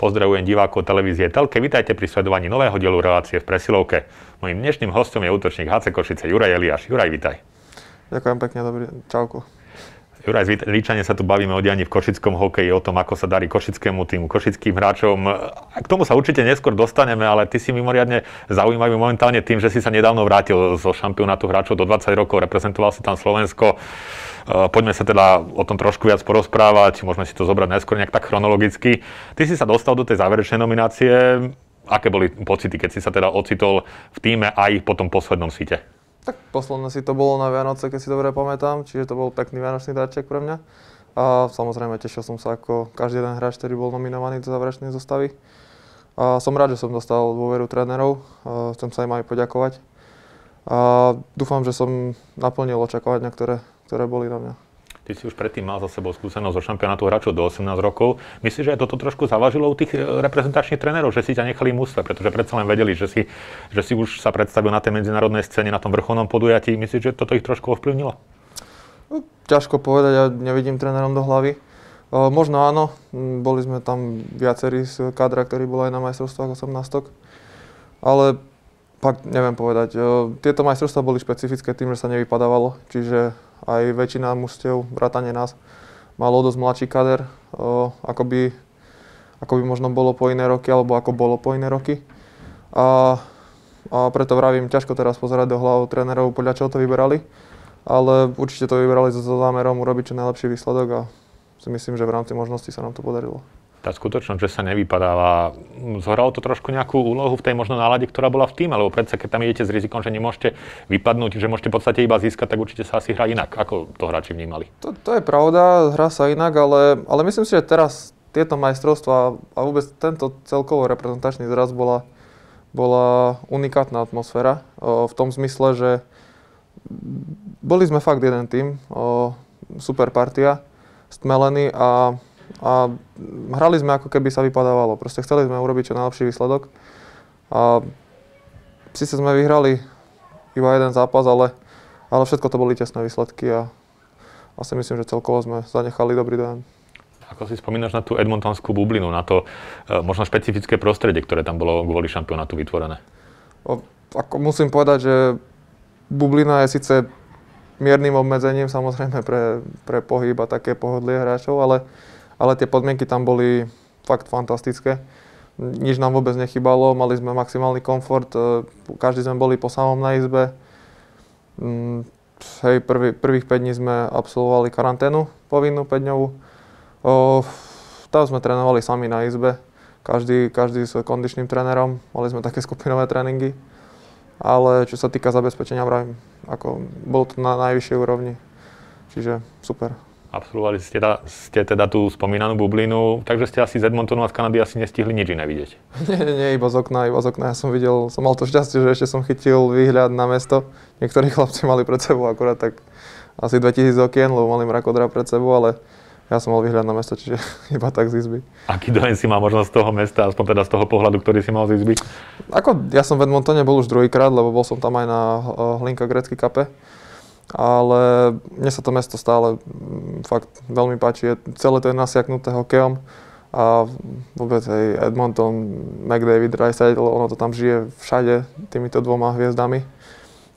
Pozdravujem divákov televízie Telke. Vítajte pri sledovaní nového dielu relácie v Presilovke. Mojím dnešným hostom je útočník HC Košice Juraj Eliáš. Juraj, vítaj. Ďakujem pekne, dobrý čauko. Juraj, Líčane sa tu bavíme o dianí v košickom hokeji, o tom, ako sa darí košickému týmu, košickým hráčom. K tomu sa určite neskôr dostaneme, ale ty si mimoriadne zaujímavý momentálne tým, že si sa nedávno vrátil zo šampionátu hráčov do 20 rokov, reprezentoval si tam Slovensko. E, poďme sa teda o tom trošku viac porozprávať, môžeme si to zobrať najskôr nejak tak chronologicky. Ty si sa dostal do tej záverečnej nominácie. Aké boli pocity, keď si sa teda ocitol v týme aj po tom poslednom síte? Tak posledné si to bolo na Vianoce, keď si dobre pamätám, čiže to bol pekný vianočný darček pre mňa. A samozrejme tešil som sa ako každý jeden hráč, ktorý bol nominovaný do záverečnej zostavy. A som rád, že som dostal dôveru trénerov, a chcem sa im aj poďakovať. A dúfam, že som naplnil očakávania, ktoré, ktoré boli na mňa. Ty si už predtým mal za sebou skúsenosť zo šampionátu hráčov do 18 rokov. Myslíš, že aj toto trošku zavažilo u tých e, reprezentačných trénerov, že si ťa nechali mústve, pretože predsa len vedeli, že si, že si už sa predstavil na tej medzinárodnej scéne, na tom vrcholnom podujatí. Myslíš, že toto ich trošku ovplyvnilo? No, ťažko povedať, ja nevidím trénerom do hlavy. O, možno áno, boli sme tam viacerí z kadra, ktorí boli aj na majstrovstvách 18 ale fakt neviem povedať. O, tieto majstrovstvá boli špecifické tým, že sa nevypadávalo, čiže aj väčšina mužstiev, vrátane nás, malo dosť mladší kader, ako by, ako by možno bolo po iné roky, alebo ako bolo po iné roky. A, a preto vravím, ťažko teraz pozerať do hlavu trénerov, podľa čoho to vyberali, ale určite to vyberali so zámerom urobiť čo najlepší výsledok a si myslím, že v rámci možností sa nám to podarilo tá skutočnosť, že sa nevypadáva, zohralo to trošku nejakú úlohu v tej možno nálade, ktorá bola v tým, lebo predsa keď tam idete s rizikom, že nemôžete vypadnúť, že môžete v podstate iba získať, tak určite sa asi hrá inak. Ako to hráči vnímali? To, to je pravda, hrá sa inak, ale, ale myslím si, že teraz tieto majstrovstvá a vôbec tento celkovo reprezentačný zraz bola, bola unikátna atmosféra o, v tom zmysle, že boli sme fakt jeden tým, o, super partia, stmelený a a hrali sme ako keby sa vypadávalo. Proste chceli sme urobiť čo najlepší výsledok. A síce sme vyhrali iba jeden zápas, ale, ale všetko to boli tesné výsledky a asi myslím, že celkovo sme zanechali dobrý dojem. Ako si spomínaš na tú edmontonskú bublinu, na to e, možno špecifické prostredie, ktoré tam bolo kvôli šampionátu vytvorené? O, ako musím povedať, že bublina je síce miernym obmedzením samozrejme pre, pre pohyb a také pohodlie hráčov, ale ale tie podmienky tam boli fakt fantastické. Nič nám vôbec nechybalo, mali sme maximálny komfort, e, každý sme boli po samom na izbe. Mm, hej, prvý, prvých 5 dní sme absolvovali karanténu povinnú 5 dňovú. O, tam sme trénovali sami na izbe, každý, každý s kondičným trénerom, mali sme také skupinové tréningy. Ale čo sa týka zabezpečenia, vravím, ako bolo to na najvyššej úrovni. Čiže super. Absolvovali ste teda, ste teda tú spomínanú bublinu, takže ste asi z Edmontonu a z Kanady asi nestihli nič iné vidieť. Nie, nie, iba z okna, iba z okna. Ja som videl, som mal to šťastie, že ešte som chytil výhľad na mesto. Niektorí chlapci mali pred sebou akurát tak asi 2000 okien, lebo mali mrakodra pred sebou, ale ja som mal výhľad na mesto, čiže iba tak z izby. Aký dojem si má možno z toho mesta, aspoň teda z toho pohľadu, ktorý si mal z izby? Ako, ja som v Edmontone bol už druhýkrát, lebo bol som tam aj na uh, Hlinka Grecky kape ale mne sa to mesto stále mm, fakt veľmi páči. Je, celé to je nasiaknuté hokejom a vôbec aj Edmonton, McDavid, Dreisaitl, ono to tam žije všade týmito dvoma hviezdami.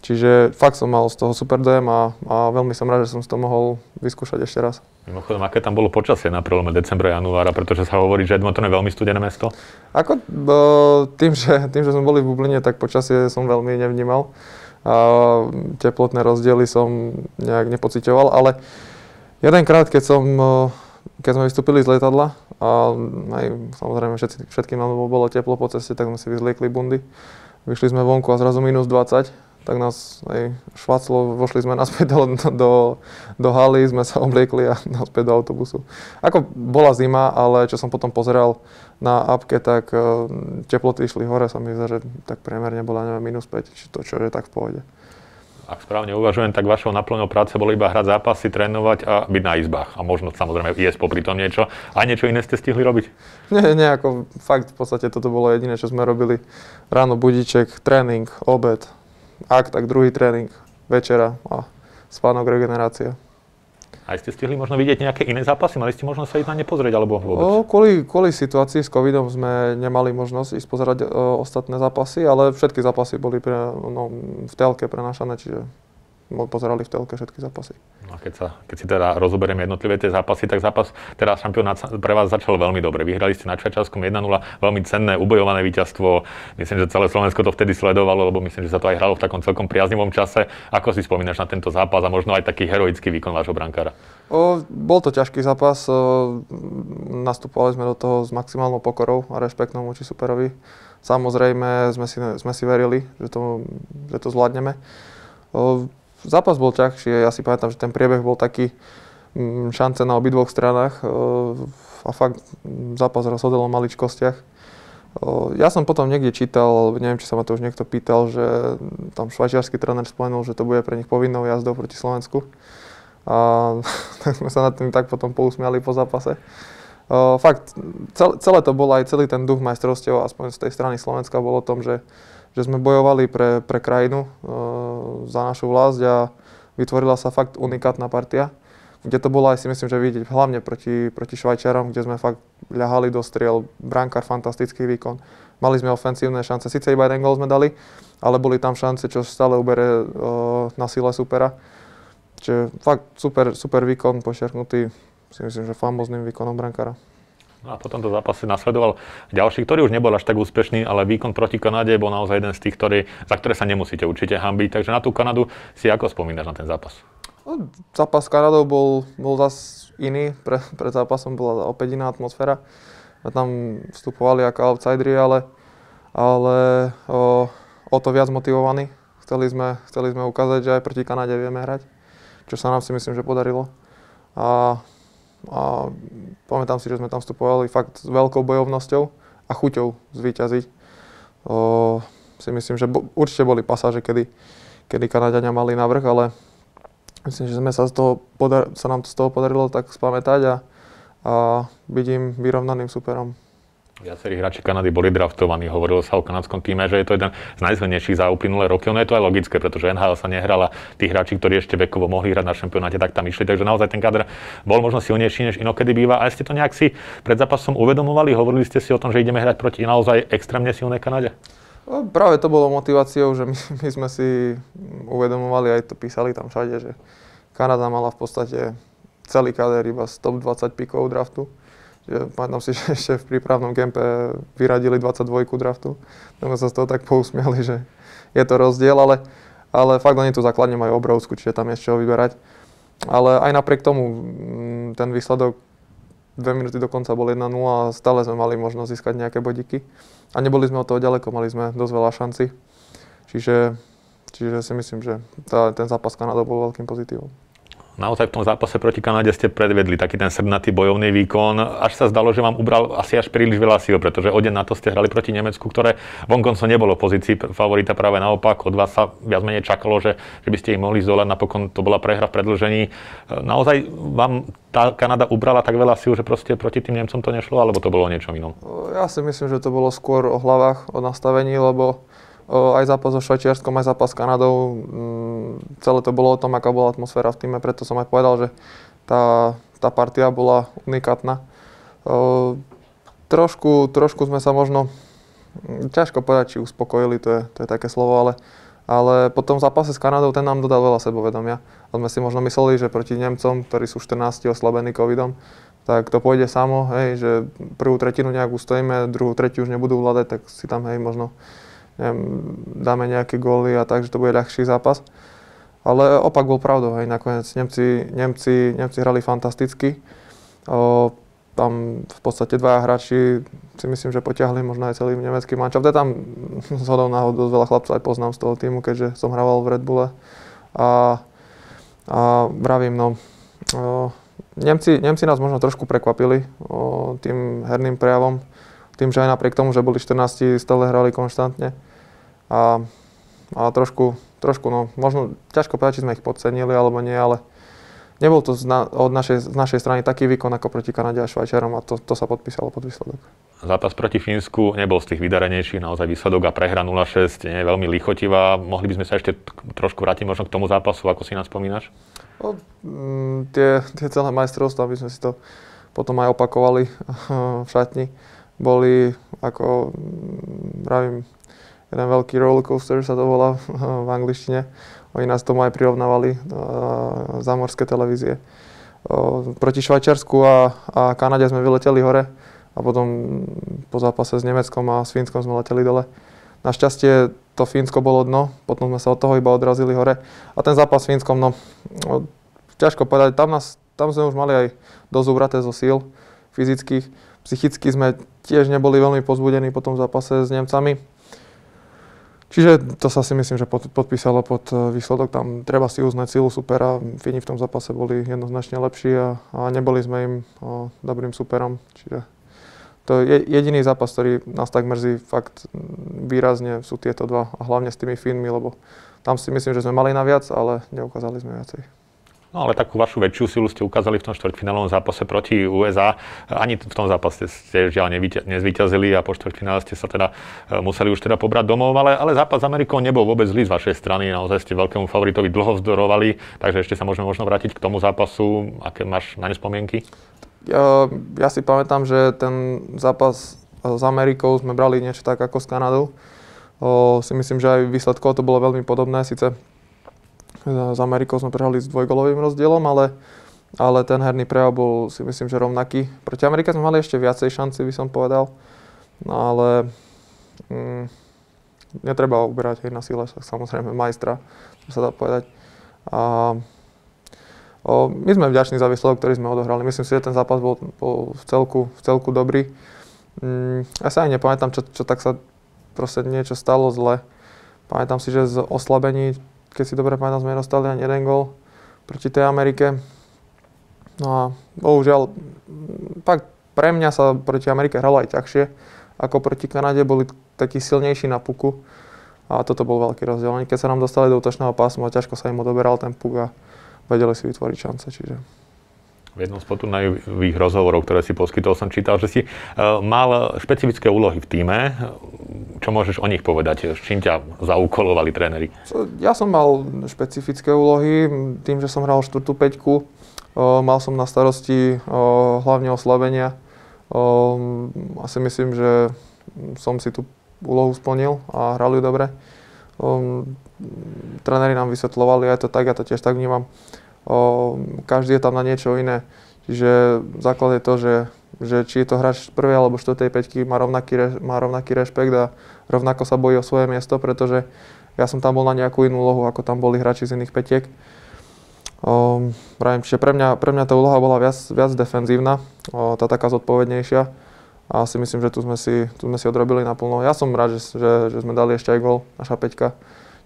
Čiže fakt som mal z toho super dojem a, a veľmi som rád, že som si to mohol vyskúšať ešte raz. Mimochodom, aké tam bolo počasie na prelome decembra a januára, pretože sa hovorí, že Edmonton je veľmi studené mesto? Ako, tým, že, tým, že sme boli v Bubline, tak počasie som veľmi nevnímal a teplotné rozdiely som nejak nepocitoval, ale jedenkrát, keď som, e, keď sme vystúpili z letadla a aj samozrejme všetci, všetkým nám bolo teplo po ceste, tak sme si vyzliekli bundy. Vyšli sme vonku a zrazu minus 20, tak nás aj švaclo, vošli sme naspäť do, do, do haly, sme sa obliekli a naspäť do autobusu. Ako bola zima, ale čo som potom pozeral na apke, tak uh, teploty išli hore, sa mi zdá, že tak priemerne bola neviem, minus 5, či to čo je tak v pohode. Ak správne uvažujem, tak vašou naplňou práce bolo iba hrať zápasy, trénovať a byť na izbách. A možno samozrejme jesť popri tom niečo. A niečo iné ste stihli robiť? Nie, nie, ako fakt v podstate toto bolo jediné, čo sme robili. Ráno budiček, tréning, obed, ak, tak druhý tréning, večera a spánok, regenerácia. A ste stihli možno vidieť nejaké iné zápasy? Mali ste možnosť sa ísť na ne pozrieť, alebo vôbec? O, kvôli, kvôli situácii s covidom sme nemali možnosť ísť pozerať o, ostatné zápasy, ale všetky zápasy boli pre, no, v telke prenášané, čiže pozerali v telke všetky zápasy. No a keď, sa, keď si teda rozoberieme jednotlivé tie zápasy, tak zápas teraz šampionát pre vás začal veľmi dobre. Vyhrali ste na Čačarskom 1-0, veľmi cenné, ubojované víťazstvo. Myslím, že celé Slovensko to vtedy sledovalo, lebo myslím, že sa to aj hralo v takom celkom priaznivom čase. Ako si spomínaš na tento zápas a možno aj taký heroický výkon vášho brankára? O, bol to ťažký zápas. O, nastupovali sme do toho s maximálnou pokorou a rešpektom voči superovi. Samozrejme sme si, sme si verili, že to, že to zvládneme. O, zápas bol ťažší, ja si pamätám, že ten priebeh bol taký mm, šance na obidvoch stranách a fakt zápas rozhodol o maličkostiach. Ja som potom niekde čítal, neviem, či sa ma to už niekto pýtal, že tam švajčiarsky tréner spomenul, že to bude pre nich povinnou jazdou proti Slovensku. A tak sme sa nad tým tak potom pousmiali po zápase. Fakt, celé to bolo aj celý ten duch majstrovstiev, aspoň z tej strany Slovenska, bolo o tom, že že sme bojovali pre, pre krajinu, e, za našu vlast a vytvorila sa fakt unikátna partia, kde to bolo aj si myslím, že vidieť hlavne proti, proti Švajčiarom, kde sme fakt ľahali do striel, brankár fantastický výkon. Mali sme ofensívne šance, síce iba jeden gol sme dali, ale boli tam šance, čo stále ubere e, na sile supera. Čiže fakt super, super výkon, pošerknutý, si myslím, že famozným výkonom brankára. A potom to zápase nasledoval ďalší, ktorý už nebol až tak úspešný, ale výkon proti Kanade bol naozaj jeden z tých, ktorý, za ktoré sa nemusíte určite hambiť. Takže na tú Kanadu si ako spomínaš na ten zápas? No, zápas Kanadou bol, bol zase iný. Pre, pred zápasom bola opäť iná atmosféra. Tam vstupovali ako outsideri, ale, ale o, o to viac motivovaní. Chceli sme, chceli sme ukázať, že aj proti Kanade vieme hrať, čo sa nám si myslím, že podarilo. A a pamätám si, že sme tam vstupovali fakt s veľkou bojovnosťou a chuťou zvíťaziť. O, si myslím, že bo, určite boli pasáže, kedy, kedy Kanadiania mali navrh, ale myslím, že sme sa, z toho podar- sa nám z toho podarilo tak spamätať a, a byť im vyrovnaným superom. Viacerí hráči Kanady boli draftovaní, hovorilo sa o kanadskom týme, že je to jeden z najzvenejších za uplynulé roky. Ono je to aj logické, pretože NHL sa nehrala. Tí hráči, ktorí ešte vekovo mohli hrať na šampionáte, tak tam išli. Takže naozaj ten kader bol možno silnejší, než inokedy býva. A ste to nejak si pred zápasom uvedomovali? Hovorili ste si o tom, že ideme hrať proti naozaj extrémne silnej Kanade? No, práve to bolo motiváciou, že my, my sme si uvedomovali, aj to písali tam všade, že Kanada mala v podstate celý kader iba z top 20 pikov draftu pamätám si, že ešte v prípravnom kempe vyradili 22 draftu. Tak sme sa z toho tak pousmiali, že je to rozdiel, ale, ale fakt oni tu základne majú obrovskú, čiže tam je z vyberať. Ale aj napriek tomu mm, ten výsledok dve minúty do bol 1-0 a stále sme mali možnosť získať nejaké bodiky. A neboli sme od toho ďaleko, mali sme dosť veľa šanci. Čiže, čiže si myslím, že tá, ten zápas Kanada bol veľkým pozitívom naozaj v tom zápase proti Kanade ste predvedli taký ten srdnatý bojovný výkon. Až sa zdalo, že vám ubral asi až príliš veľa síl, pretože o deň na to ste hrali proti Nemecku, ktoré vonkoncom nebolo v pozícii favorita práve naopak. Od vás sa viac menej čakalo, že, že by ste ich mohli zdolať. Napokon to bola prehra v predlžení. Naozaj vám tá Kanada ubrala tak veľa síl, že proste proti tým Nemcom to nešlo, alebo to bolo niečo inom? Ja si myslím, že to bolo skôr o hlavách, o nastavení, lebo aj zápas so Švajčiarskom, aj zápas s Kanadou. Mm, celé to bolo o tom, aká bola atmosféra v týme, preto som aj povedal, že tá, tá partia bola unikátna. Trošku, trošku sme sa možno, mm, ťažko povedať, či uspokojili, to je, to je také slovo, ale, ale po tom zápase s Kanadou ten nám dodal veľa sebavedomia. A sme si možno mysleli, že proti Nemcom, ktorí sú 14 oslabení covidom, tak to pôjde samo, hej, že prvú tretinu nejak ustojíme, druhú tretiu už nebudú vládať, tak si tam hej, možno neviem, dáme nejaké góly a tak, že to bude ľahší zápas. Ale opak bol pravdou, aj nakoniec Nemci, Nemci, Nemci hrali fantasticky. O, tam v podstate dvaja hráči si myslím, že potiahli možno aj celý nemecký mančaft. Tam z hodou náhod dosť veľa chlapcov aj poznám z toho týmu, keďže som hrával v Red Bulle. A, a vravím, no, o, Nemci, Nemci nás možno trošku prekvapili o, tým herným prejavom tým, že aj napriek tomu, že boli 14, stále hrali konštantne. A, a trošku, trošku, no možno ťažko povedať, či sme ich podcenili alebo nie, ale nebol to z na, od našej, z našej strany taký výkon ako proti Kanade a Švajčiarom a to, to sa podpísalo pod výsledok. Zápas proti Fínsku nebol z tých vydarenejších, naozaj výsledok a prehra 0-6 nie je veľmi lichotivá. Mohli by sme sa ešte trošku vrátiť možno k tomu zápasu, ako si nás spomínaš? No, mm, tie, tie celé majstrovstvá, aby sme si to potom aj opakovali v šatni, boli ako, mm, pravím, jeden veľký rollercoaster sa to volá v angličtine. Oni nás tomu aj prirovnávali za morské televízie. Proti Švajčiarsku a, a Kanade sme vyleteli hore a potom po zápase s Nemeckom a s Fínskom sme leteli dole. Našťastie to Fínsko bolo dno, potom sme sa od toho iba odrazili hore. A ten zápas s Fínskom, no, ťažko povedať, tam, nás, tam sme už mali aj dosť zo síl fyzických. Psychicky sme tiež neboli veľmi pozbudení po tom zápase s Nemcami. Čiže to sa si myslím, že pod, podpísalo pod e, výsledok. Tam treba si uznať silu supera. Fíni v tom zápase boli jednoznačne lepší a, a neboli sme im o, dobrým superom. Čiže to je jediný zápas, ktorý nás tak mrzí fakt výrazne sú tieto dva a hlavne s tými Fínmi, lebo tam si myslím, že sme mali na viac, ale neukázali sme viacej. No ale takú vašu väčšiu silu ste ukázali v tom štvrťfinálovom zápase proti USA. Ani v tom zápase ste žiaľ nezvíťazili a po štvrťfinále ste sa teda e, museli už teda pobrať domov, ale, ale zápas s Amerikou nebol vôbec zlý z vašej strany. Naozaj ste veľkému favoritovi dlho vzdorovali, takže ešte sa môžeme možno vrátiť k tomu zápasu. Aké máš na ne spomienky? Ja, ja si pamätám, že ten zápas s Amerikou sme brali niečo tak ako s Kanadou. O, si myslím, že aj výsledkov to bolo veľmi podobné. Sice e, s Amerikou sme prehrali s dvojgolovým rozdielom, ale, ale ten herný prejav bol si myslím, že rovnaký. Proti Amerike sme mali ešte viacej šanci, by som povedal. No ale mm, netreba uberať aj na sile, samozrejme majstra, to sa dá povedať. A O, my sme vďační za výsledok, ktorý sme odohrali. Myslím si, že ten zápas bol, bol v, celku, v celku dobrý. Mm, ja sa aj nepamätám, čo, čo tak sa proste niečo stalo zle. Pamätám si, že z oslabení, keď si dobre pamätám, sme dostali ani jeden gol proti tej Amerike. No a bohužiaľ, pak pre mňa sa proti Amerike hralo aj ťažšie ako proti Kanade, boli takí silnejší na puku. A toto bol veľký rozdiel. Oni keď sa nám dostali do útočného pásma, ťažko sa im odoberal ten puk a vedeli si vytvoriť šance. Čiže v jednom z potulnajových rozhovorov, ktoré si poskytol, som čítal, že si uh, mal špecifické úlohy v týme. Čo môžeš o nich povedať? S čím ťa zaúkolovali tréneri? Ja som mal špecifické úlohy. Tým, že som hral štvrtú peťku, mal som na starosti hlavne oslabenia. Asi myslím, že som si tú úlohu splnil a hrali ju dobre. Tréneri nám vysvetľovali, aj to tak, ja to tiež tak vnímam. Každý je tam na niečo iné. Čiže základ je to, že, že či je to hráč prvej alebo štvrtej peťky, má rovnaký, má rovnaký rešpekt a rovnako sa bojí o svoje miesto, pretože ja som tam bol na nejakú inú úlohu, ako tam boli hráči z iných petiek. Um, čiže pre mňa, pre mňa tá úloha bola viac, viac defenzívna, o, tá taká zodpovednejšia a si myslím, že tu sme si, tu sme si odrobili naplno. Ja som rád, že, že, že sme dali ešte aj gol, naša peťka.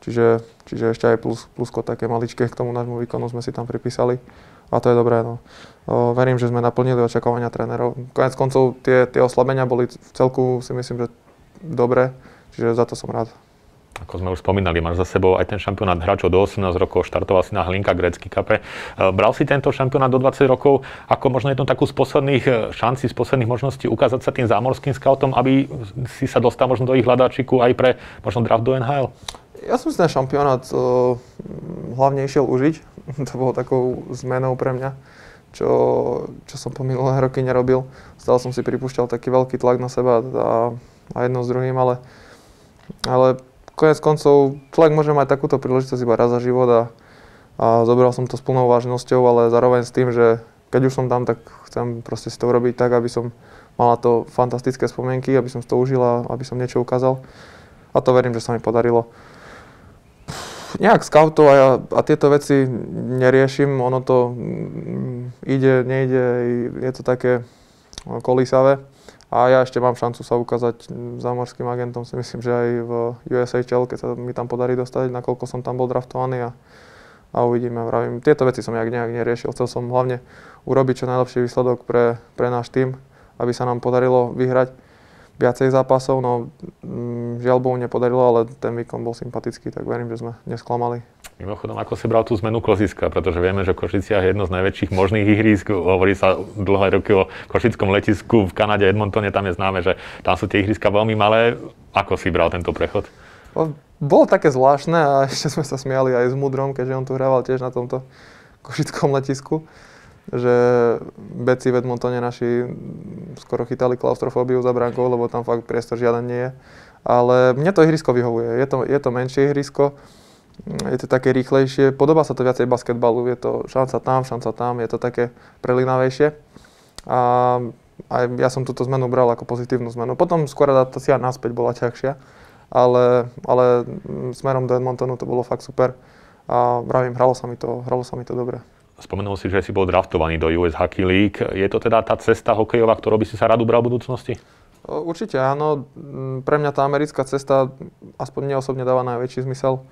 Čiže, čiže ešte aj plus, plusko také maličké k tomu nášmu výkonu sme si tam pripísali. A to je dobré. No. O, verím, že sme naplnili očakávania trénerov. Konec koncov tie, tie oslabenia boli v celku si myslím, že dobré. Čiže za to som rád. Ako sme už spomínali, máš za sebou aj ten šampionát hráčov do 18 rokov, štartoval si na Hlinka Grecký kape. E, bral si tento šampionát do 20 rokov ako možno jednu takú z posledných e, šancí, z posledných možností ukázať sa tým zámorským scoutom, aby si sa dostal možno do ich hľadáčiku aj pre možno draft do NHL? Ja som si ten šampionát uh, hlavne išiel užiť. to bolo takou zmenou pre mňa, čo, čo som po minulé roky nerobil. Stále som si pripúšťal taký veľký tlak na seba a, a jedno s druhým, ale, ale konec koncov človek môže mať takúto príležitosť iba raz za život a, a zobral som to s plnou vážnosťou, ale zároveň s tým, že keď už som tam, tak chcem proste si to urobiť tak, aby som mal na to fantastické spomienky, aby som to užil a aby som niečo ukázal. A to verím, že sa mi podarilo nejak scoutov a, ja, a tieto veci neriešim, ono to mm, ide, nejde, je to také kolísavé. A ja ešte mám šancu sa ukázať zámorským agentom, si myslím, že aj v USHL, keď sa mi tam podarí dostať, nakoľko som tam bol draftovaný a, a uvidíme. Vravím, tieto veci som nejak, nejak neriešil. Chcel som hlavne urobiť čo najlepší výsledok pre, pre náš tým, aby sa nám podarilo vyhrať viacej zápasov, no mm, žiaľ Bohu nepodarilo, ale ten výkon bol sympatický, tak verím, že sme nesklamali. Mimochodom, ako si bral tú zmenu kloziska, pretože vieme, že Košiciach je jedno z najväčších možných ihrísk. Hovorí sa dlhé roky o Košickom letisku v Kanade, Edmontone, tam je známe, že tam sú tie ihriska veľmi malé. Ako si bral tento prechod? Bolo také zvláštne a ešte sme sa smiali aj s Mudrom, keďže on tu hrával tiež na tomto Košickom letisku, že beci v Edmontone naši skoro chytali klaustrofóbiu za bránkou, lebo tam fakt priestor žiaden nie je. Ale mne to ihrisko vyhovuje. Je to, je to menšie ihrisko, je to také rýchlejšie, podobá sa to viacej basketbalu, je to šanca tam, šanca tam, je to také prelinavejšie. A aj ja som túto zmenu bral ako pozitívnu zmenu. Potom skôr adaptácia naspäť bola ťažšia, ale, ale smerom do Edmontonu to bolo fakt super a vravím, hralo sa mi to, hralo sa mi to dobre. Spomenul si, že si bol draftovaný do US Hockey League. Je to teda tá cesta hokejová, ktorou by si sa rád ubral v budúcnosti? Určite áno. Pre mňa tá americká cesta, aspoň mne osobne dáva najväčší zmysel.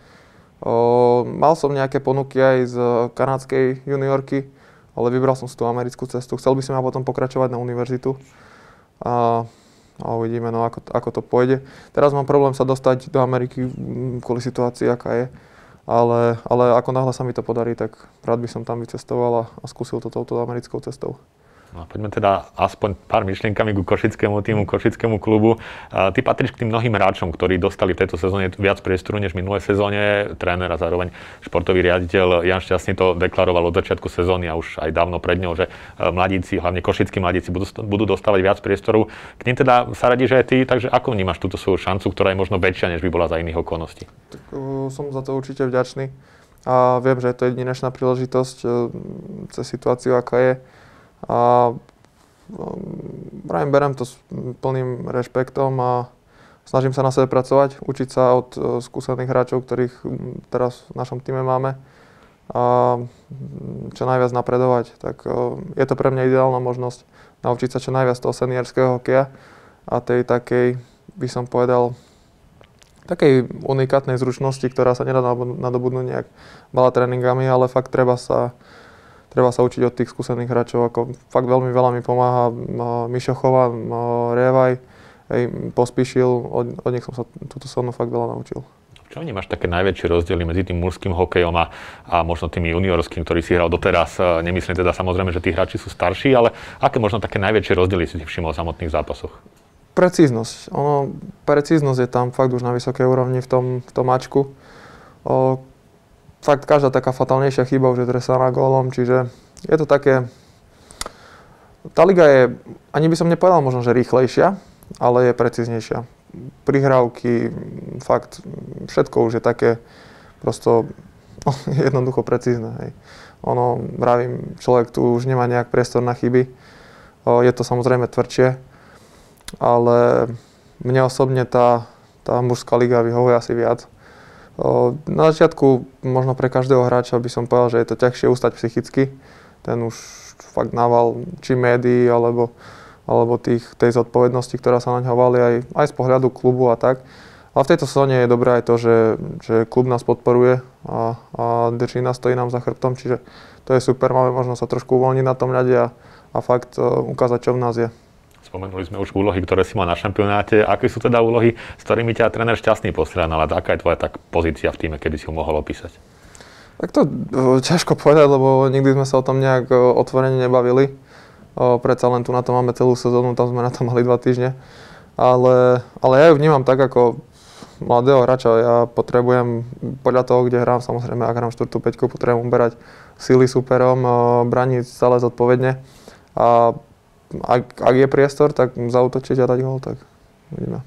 Mal som nejaké ponuky aj z kanadskej juniorky, ale vybral som si tú americkú cestu. Chcel by som ja potom pokračovať na univerzitu. A, a uvidíme, no, ako, ako to pôjde. Teraz mám problém sa dostať do Ameriky kvôli situácii, aká je ale, ale ako náhle sa mi to podarí, tak rád by som tam vycestoval a, a skúsil to touto americkou cestou. No poďme teda aspoň pár myšlienkami ku Košickému týmu, Košickému klubu. Ty patríš k tým mnohým hráčom, ktorí dostali v tejto sezóne viac priestoru než v minulé sezóne. Tréner a zároveň športový riaditeľ Jan Šťastný to deklaroval od začiatku sezóny a už aj dávno pred ňou, že e, mladíci, hlavne košickí mladíci, budú, budú dostávať viac priestoru. K ním teda sa radíš aj ty, takže ako vnímaš túto svoju šancu, ktorá je možno väčšia, než by bola za iných okolností? Tak, uh, som za to určite vďačný a viem, že je to jedinečná príležitosť uh, cez situáciu, aká je. A Brian, berem to s plným rešpektom a snažím sa na sebe pracovať, učiť sa od e, skúsených hráčov, ktorých teraz v našom týme máme a čo najviac napredovať. Tak e, je to pre mňa ideálna možnosť naučiť sa čo najviac toho seniorského hokeja a tej takej, by som povedal, takej unikátnej zručnosti, ktorá sa nedá nadobudnúť nejak veľa tréningami, ale fakt treba sa treba sa učiť od tých skúsených hráčov. Ako fakt veľmi veľa mi pomáha Mišo Chova, Revaj, hej, pospíšil, od, od nich som sa túto sezónu fakt veľa naučil. Čo vnímaš také najväčšie rozdiely medzi tým mužským hokejom a, a možno tým juniorským, ktorý si hral doteraz? E, nemyslím teda samozrejme, že tí hráči sú starší, ale aké možno také najväčšie rozdiely si všimol v samotných zápasoch? Precíznosť. Ono, precíznosť je tam fakt už na vysokej úrovni v tom, v tom mačku. O, fakt každá taká fatálnejšia chyba už je trestaná gólom, čiže je to také... Tá liga je, ani by som nepovedal možno, že rýchlejšia, ale je precíznejšia. Prihrávky, fakt, všetko už je také prosto jednoducho precízne. Hej. Ono, vravím, človek tu už nemá nejak priestor na chyby. O, je to samozrejme tvrdšie, ale mne osobne tá, tá mužská liga vyhovuje asi viac. Na začiatku možno pre každého hráča by som povedal, že je to ťažšie ustať psychicky. Ten už fakt nával či médií alebo, alebo tých, tej zodpovednosti, ktorá sa na ňo valí aj, aj z pohľadu klubu a tak. Ale v tejto sezóne je dobré aj to, že, že klub nás podporuje a, a drží nás, stojí nám za chrbtom, čiže to je super, máme možnosť sa trošku uvoľniť na tom ľade a, a fakt uh, ukázať, čo v nás je. Spomenuli sme už úlohy, ktoré si mal na šampionáte. Aké sú teda úlohy, s ktorými ťa tréner šťastný postránal? A aká je tvoja tak pozícia v týme, keby si ho mohol opísať? Tak to o, ťažko povedať, lebo nikdy sme sa o tom nejak o, otvorene nebavili. O, predsa len tu na to máme celú sezónu, tam sme na to mali dva týždne. Ale, ale ja ju vnímam tak ako mladého hráča. Ja potrebujem podľa toho, kde hrám, samozrejme, ak hrám 4. 5, potrebujem uberať síly superom, braniť celé zodpovedne. A ak, ak je priestor, tak zautočiť a dať gol, tak uvidíme.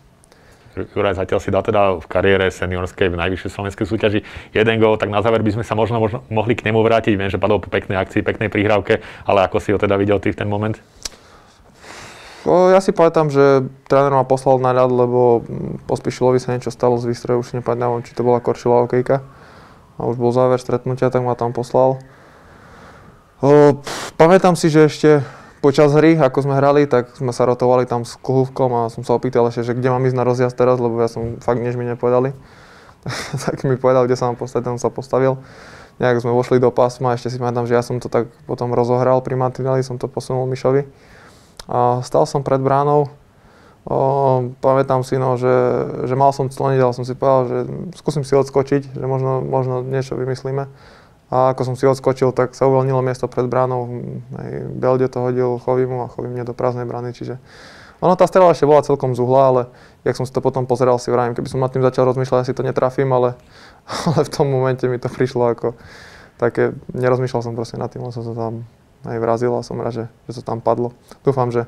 Juraj zatiaľ si dal teda v kariére seniorskej v najvyššej slovenskej súťaži jeden gól, tak na záver by sme sa možno, možno mohli k nemu vrátiť. Viem, že padol po peknej akcii, peknej prihrávke, ale ako si ho teda videl ty v ten moment? Ja si pamätám, že tréner ma poslal na ľad, lebo Pospišilovi sa niečo stalo z výstroje, už nepamätám, či to bola Korčila okejka. A už bol záver stretnutia, tak ma tam poslal. O, pamätám si, že ešte počas hry, ako sme hrali, tak sme sa rotovali tam s kluhkom a som sa opýtal ešte, že kde mám ísť na rozjazd teraz, lebo ja som fakt než mi nepovedali. tak mi povedal, kde sa mám postaviť, tam sa postavil. Nejak sme vošli do pásma, ešte si pamätám, že ja som to tak potom rozohral pri mantineli, som to posunul Mišovi. A stal som pred bránou, o, pamätám si, no, že, že mal som cloniť, ale som si povedal, že skúsim si odskočiť, že možno, možno niečo vymyslíme. A ako som si odskočil, tak sa uvoľnilo miesto pred bránou. Aj Belde to hodil Chovimu a Chovim mne do prázdnej brány, čiže ono tá strela ešte bola celkom z uhla, ale jak som si to potom pozeral, si vrajím, keby som nad tým začal rozmýšľať, asi to netrafím, ale, ale v tom momente mi to prišlo ako také, nerozmýšľal som proste nad tým, len som sa tam aj vrazil a som rád, že, že to tam padlo. Dúfam, že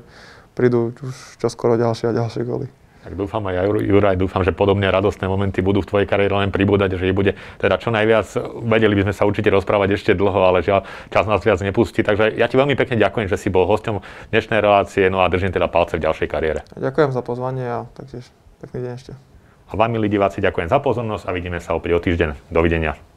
prídu už čoskoro ďalšie a ďalšie góly. Tak dúfam aj Juraj, dúfam, že podobne radostné momenty budú v tvojej kariére len pribúdať, že ich bude teda čo najviac. Vedeli by sme sa určite rozprávať ešte dlho, ale žiaľ, čas nás viac nepustí. Takže ja ti veľmi pekne ďakujem, že si bol hosťom dnešnej relácie, no a držím teda palce v ďalšej kariére. Ďakujem za pozvanie a taktiež pekný deň ešte. A vám, milí diváci, ďakujem za pozornosť a vidíme sa opäť o týždeň. Dovidenia.